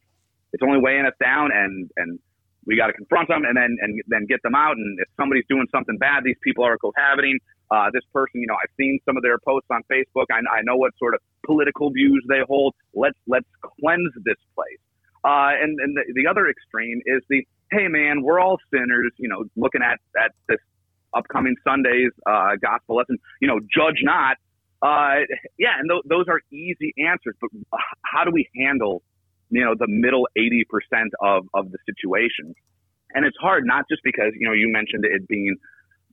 it's only weighing us down, and and we got to confront them, and then and then get them out. And if somebody's doing something bad, these people are cohabiting. Uh, this person, you know, I've seen some of their posts on Facebook. I, I know what sort of political views they hold. Let's let's cleanse this place. Uh, and and the, the other extreme is the hey man, we're all sinners. You know, looking at at this upcoming Sunday's uh, gospel lesson. You know, judge not. Uh, yeah, and th- those are easy answers. But how do we handle, you know, the middle eighty percent of of the situation? And it's hard, not just because you know you mentioned it being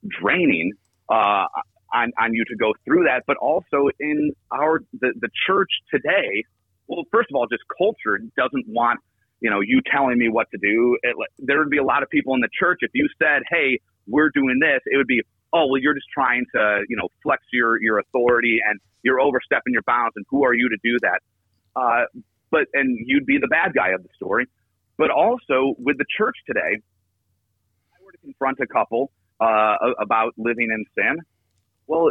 draining uh, on on you to go through that, but also in our the the church today. Well, first of all, just culture doesn't want you know you telling me what to do. It, there would be a lot of people in the church if you said, "Hey, we're doing this," it would be, "Oh, well, you're just trying to you know flex your your authority and you're overstepping your bounds, and who are you to do that?" Uh, but and you'd be the bad guy of the story. But also with the church today, I were to confront a couple uh, about living in sin. Well,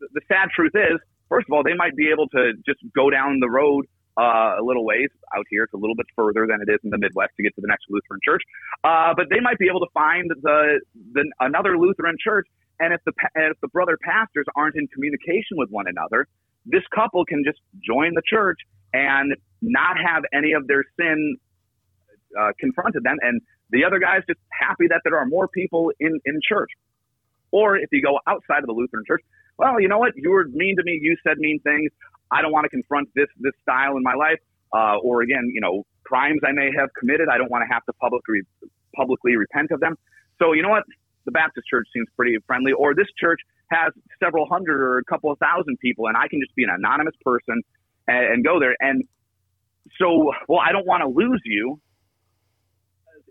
the sad truth is, first of all, they might be able to just go down the road uh, a little ways out here. It's a little bit further than it is in the Midwest to get to the next Lutheran church. Uh, but they might be able to find the, the another Lutheran church. And if the if the brother pastors aren't in communication with one another, this couple can just join the church and not have any of their sin uh, confronted them, and the other guy's just happy that there are more people in in church. Or if you go outside of the Lutheran church, well, you know what? You were mean to me. You said mean things. I don't want to confront this this style in my life. Uh, or again, you know, crimes I may have committed. I don't want to have to publicly publicly repent of them. So you know what? The Baptist church seems pretty friendly. Or this church has several hundred or a couple of thousand people, and I can just be an anonymous person and, and go there. And so, well, I don't want to lose you.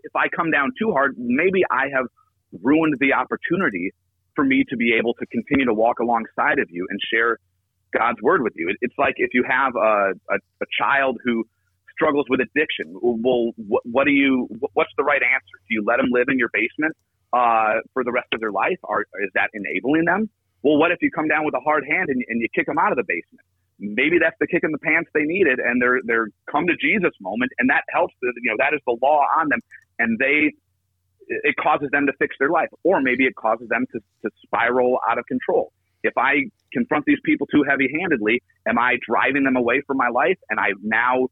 If I come down too hard, maybe I have ruined the opportunity for me to be able to continue to walk alongside of you and share God's word with you. It's like if you have a, a, a child who struggles with addiction. Well, what, what, do you? What's the right answer? Do you let them live in your basement uh, for the rest of their life? Or is that enabling them? Well, what if you come down with a hard hand and, and you kick them out of the basement? Maybe that's the kick in the pants they needed, and they're they're come to Jesus moment, and that helps. You know, that is the law on them, and they it causes them to fix their life, or maybe it causes them to, to spiral out of control. If I confront these people too heavy handedly, am I driving them away from my life and I now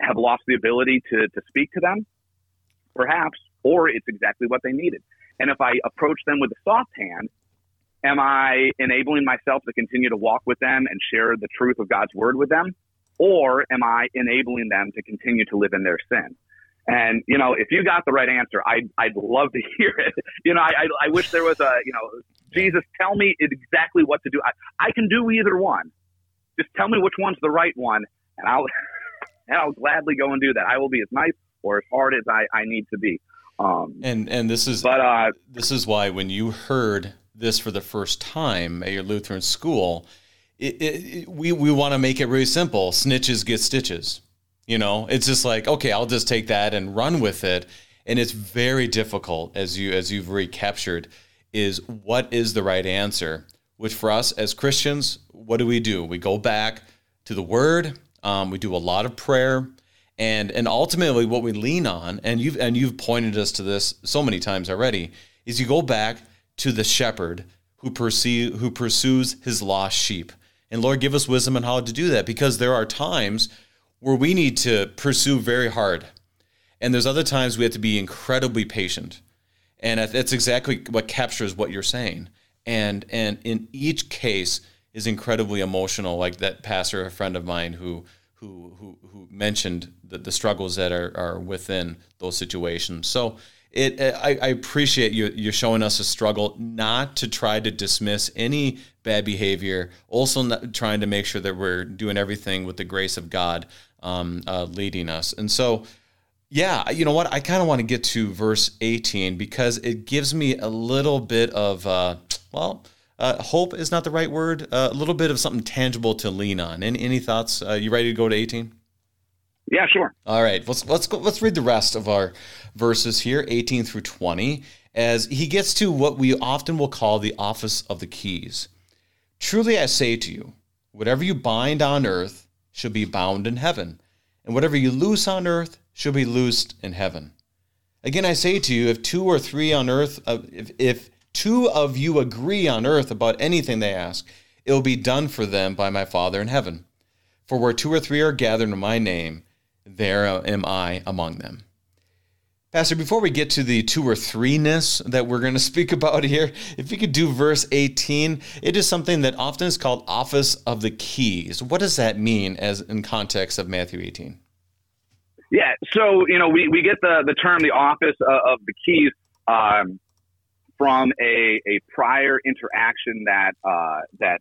have lost the ability to, to speak to them? Perhaps, or it's exactly what they needed. And if I approach them with a soft hand, am I enabling myself to continue to walk with them and share the truth of God's word with them? Or am I enabling them to continue to live in their sin? And you know, if you got the right answer, I'd I'd love to hear it. You know, I I, I wish there was a you know, Jesus, tell me exactly what to do. I, I can do either one. Just tell me which one's the right one, and I'll and I'll gladly go and do that. I will be as nice or as hard as I, I need to be. Um, and and this is but uh, this is why when you heard this for the first time at your Lutheran school, it, it, it, we we want to make it really simple. Snitches get stitches you know, it's just like, okay, I'll just take that and run with it. And it's very difficult as you as you've recaptured is what is the right answer? Which for us as Christians, what do we do? We go back to the word, um, we do a lot of prayer, and and ultimately what we lean on, and you've and you've pointed us to this so many times already, is you go back to the shepherd who pursue who pursues his lost sheep. And Lord, give us wisdom on how to do that because there are times where we need to pursue very hard. And there's other times we have to be incredibly patient. And that's exactly what captures what you're saying. And and in each case is incredibly emotional, like that pastor, a friend of mine who who who, who mentioned the, the struggles that are, are within those situations. So it I, I appreciate you you showing us a struggle not to try to dismiss any bad behavior also trying to make sure that we're doing everything with the grace of god um, uh, leading us. And so, yeah, you know what? I kind of want to get to verse 18 because it gives me a little bit of, uh, well, uh, hope is not the right word. Uh, a little bit of something tangible to lean on. Any, any thoughts? Uh, you ready to go to 18? Yeah, sure. All right, let's let's go. Let's read the rest of our verses here, 18 through 20, as he gets to what we often will call the office of the keys. Truly, I say to you, whatever you bind on earth shall be bound in heaven, and whatever you loose on earth shall be loosed in heaven. Again, I say to you, if two or three on earth, if, if two of you agree on earth about anything they ask, it will be done for them by my Father in heaven. For where two or three are gathered in my name, there am I among them. Pastor, before we get to the two or threeness that we're going to speak about here, if you could do verse 18, it is something that often is called office of the keys. What does that mean as in context of Matthew 18? Yeah, so you know we, we get the, the term the office of, of the keys um, from a, a prior interaction that uh, that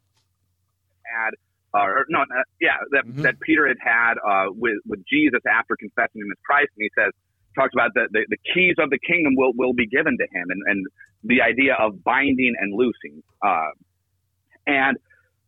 had uh, or no uh, yeah that, mm-hmm. that Peter had had uh, with with Jesus after confessing him as Christ, and he says talks about the, the, the, keys of the kingdom will, will be given to him and, and the idea of binding and loosing. Uh, and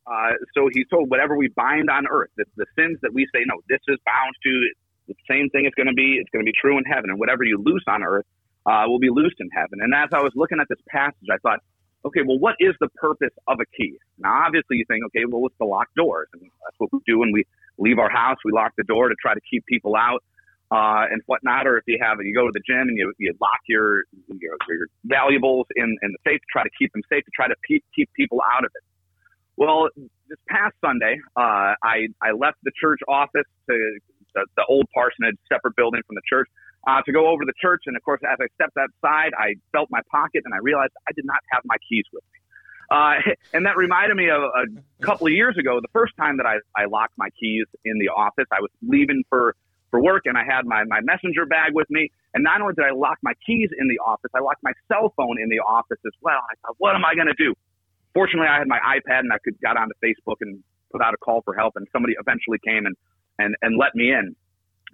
uh, so he told whatever we bind on earth, the, the sins that we say, no, this is bound to the same thing is going to be, it's going to be true in heaven. And whatever you loose on earth uh, will be loosed in heaven. And as I was looking at this passage, I thought, okay, well, what is the purpose of a key? Now, obviously, you think, okay, well, it's to lock doors. And that's what we do when we leave our house. We lock the door to try to keep people out uh, and whatnot, or if you have you go to the gym and you, you lock your, your your valuables in in the safe to try to keep them safe to try to pe- keep people out of it. Well, this past Sunday, uh, I I left the church office to the, the old parsonage, separate building from the church, uh, to go over to the church. And of course, as I stepped outside, I felt my pocket and I realized I did not have my keys with me. Uh, and that reminded me of a couple of years ago, the first time that I, I locked my keys in the office. I was leaving for for work and I had my, my messenger bag with me. And not only did I lock my keys in the office, I locked my cell phone in the office as well. I thought, what am I going to do? Fortunately, I had my iPad and I could got onto Facebook and put out a call for help and somebody eventually came and, and, and let me in.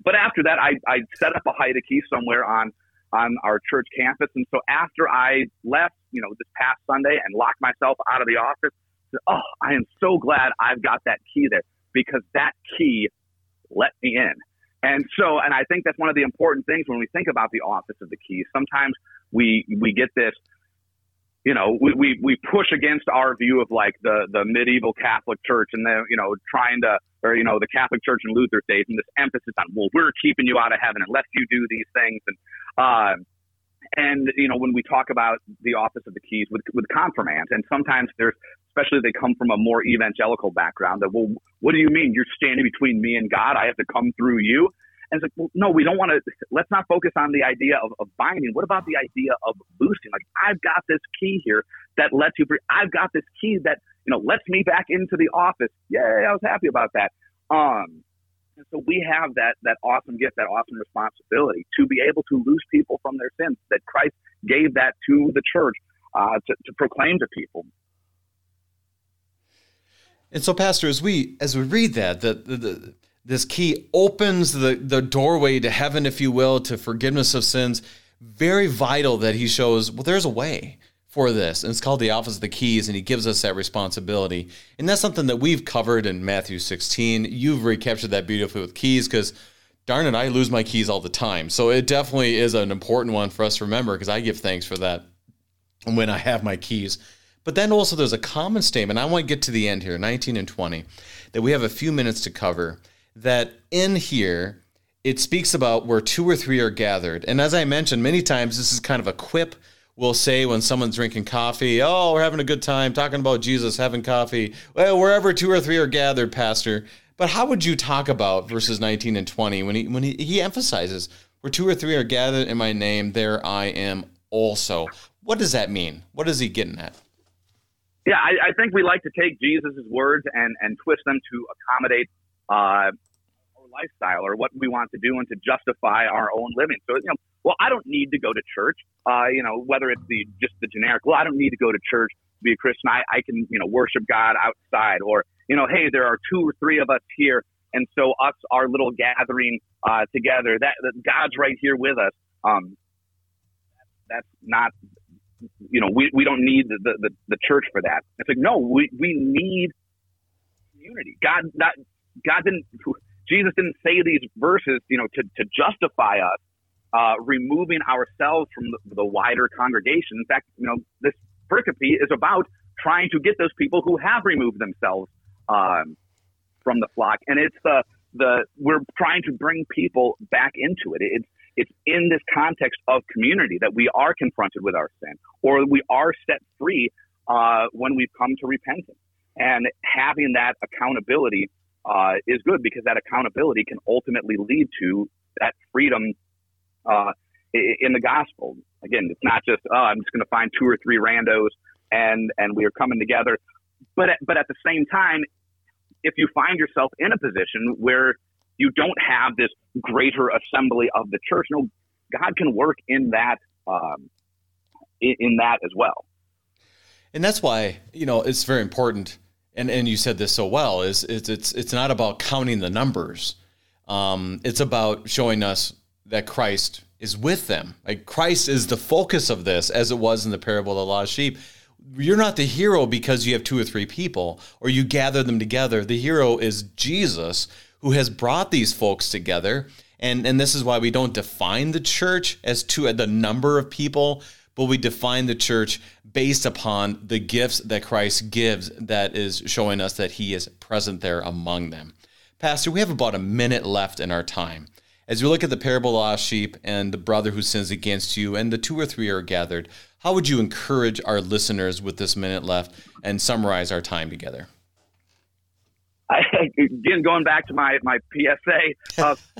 But after that, I, I set up a hide a key somewhere on, on our church campus. And so after I left, you know, this past Sunday and locked myself out of the office, said, oh, I am so glad I've got that key there because that key let me in. And so, and I think that's one of the important things when we think about the office of the keys. Sometimes we we get this, you know, we, we, we push against our view of like the, the medieval Catholic Church and the, you know, trying to, or, you know, the Catholic Church in Luther's days and this emphasis on, well, we're keeping you out of heaven unless you do these things. And, uh, and you know when we talk about the office of the keys with with confirmants and sometimes there's especially they come from a more evangelical background that well what do you mean? You're standing between me and god. I have to come through you and it's like well no we don't want to let's not focus on the idea of, of binding what about the idea of loosing? like i've got this key here that lets you i've got this key that you know lets me back into the office yeah i was happy about that um and so we have that that awesome gift, that awesome responsibility to be able to loose people from their sins. That Christ gave that to the church uh, to, to proclaim to people. And so, Pastor, as we as we read that, the, the, the, this key opens the the doorway to heaven, if you will, to forgiveness of sins. Very vital that he shows. Well, there's a way for this. And it's called the Office of the Keys, and he gives us that responsibility. And that's something that we've covered in Matthew 16. You've recaptured that beautifully with keys because darn it, I lose my keys all the time. So it definitely is an important one for us to remember because I give thanks for that when I have my keys. But then also there's a common statement. I want to get to the end here, 19 and 20, that we have a few minutes to cover. That in here, it speaks about where two or three are gathered. And as I mentioned many times, this is kind of a quip we'll say when someone's drinking coffee, "Oh, we're having a good time talking about Jesus, having coffee." Well, wherever two or three are gathered, Pastor. But how would you talk about verses 19 and 20 when he when he, he emphasizes where two or three are gathered in my name, there I am also. What does that mean? What is he getting at? Yeah, I, I think we like to take Jesus' words and, and twist them to accommodate uh, lifestyle or what we want to do and to justify our own living. So, you know, well, I don't need to go to church. Uh, you know, whether it's the just the generic, well, I don't need to go to church to be a Christian. I, I can, you know, worship God outside or, you know, hey, there are two or three of us here. And so us, our little gathering uh, together, that, that God's right here with us. Um, that's not, you know, we, we don't need the, the, the church for that. It's like, no, we, we need community. God, not, God didn't, Jesus didn't say these verses, you know, to, to justify us uh, removing ourselves from the, the, wider congregation. In fact, you know, this pericope is about trying to get those people who have removed themselves um, from the flock, and it's the the we're trying to bring people back into it. It's it's in this context of community that we are confronted with our sin, or we are set free uh, when we've come to repentance, and having that accountability uh, is good because that accountability can ultimately lead to that freedom uh, in the gospel. Again, it's not just oh, I'm just going to find two or three randos and and we are coming together. But at, but at the same time, if you find yourself in a position where you don't have this greater assembly of the church, no, God can work in that um, in, in that as well. And that's why you know it's very important. And and you said this so well. Is it's it's it's not about counting the numbers. Um, it's about showing us that Christ is with them. Like Christ is the focus of this, as it was in the parable of the lost sheep. You're not the hero because you have two or three people or you gather them together. The hero is Jesus who has brought these folks together. And, and this is why we don't define the church as to the number of people, but we define the church based upon the gifts that Christ gives that is showing us that he is present there among them. Pastor, we have about a minute left in our time. As we look at the parable of the lost sheep and the brother who sins against you, and the two or three are gathered, how would you encourage our listeners with this minute left and summarize our time together? I, again, going back to my my PSA, uh,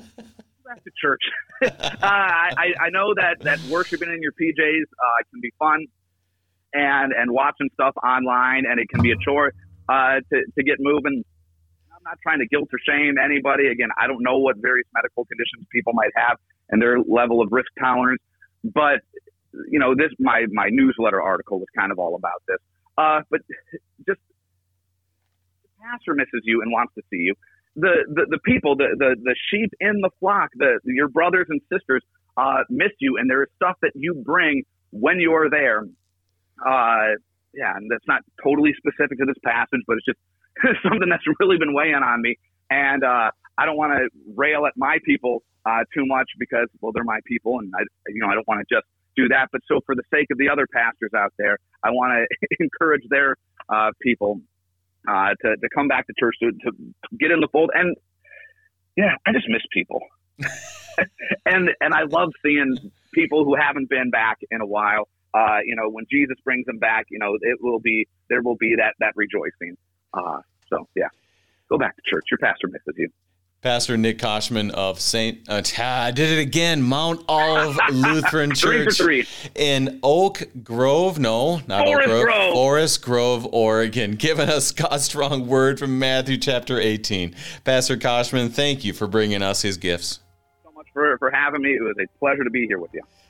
back to church. uh, I, I know that that worshiping in your PJs uh, can be fun, and and watching stuff online, and it can be a chore uh, to to get moving. I'm not trying to guilt or shame anybody. Again, I don't know what various medical conditions people might have and their level of risk tolerance, but you know, this my my newsletter article was kind of all about this. Uh, but just the pastor misses you and wants to see you. The, the, the people, the, the, the sheep in the flock, the, your brothers and sisters, uh, miss you. And there is stuff that you bring when you are there. Uh, yeah. And that's not totally specific to this passage, but it's just something that's really been weighing on me. And, uh, I don't want to rail at my people, uh, too much because, well, they're my people and I, you know, I don't want to just do that. But so for the sake of the other pastors out there, I want to encourage their uh, people uh, to, to come back to church, to, to get in the fold. And yeah, I just miss people. and and I love seeing people who haven't been back in a while. Uh, you know, when Jesus brings them back, you know, it will be there will be that that rejoicing. Uh, so yeah, go back to church. Your pastor misses you. Pastor Nick Koshman of St. Uh, I did it again, Mount Olive Lutheran Church in Oak Grove. No, not Forest Oak Grove, Grove. Forest Grove, Oregon, giving us God's strong word from Matthew chapter 18. Pastor Koshman, thank you for bringing us his gifts. So much for, for having me. It was a pleasure to be here with you.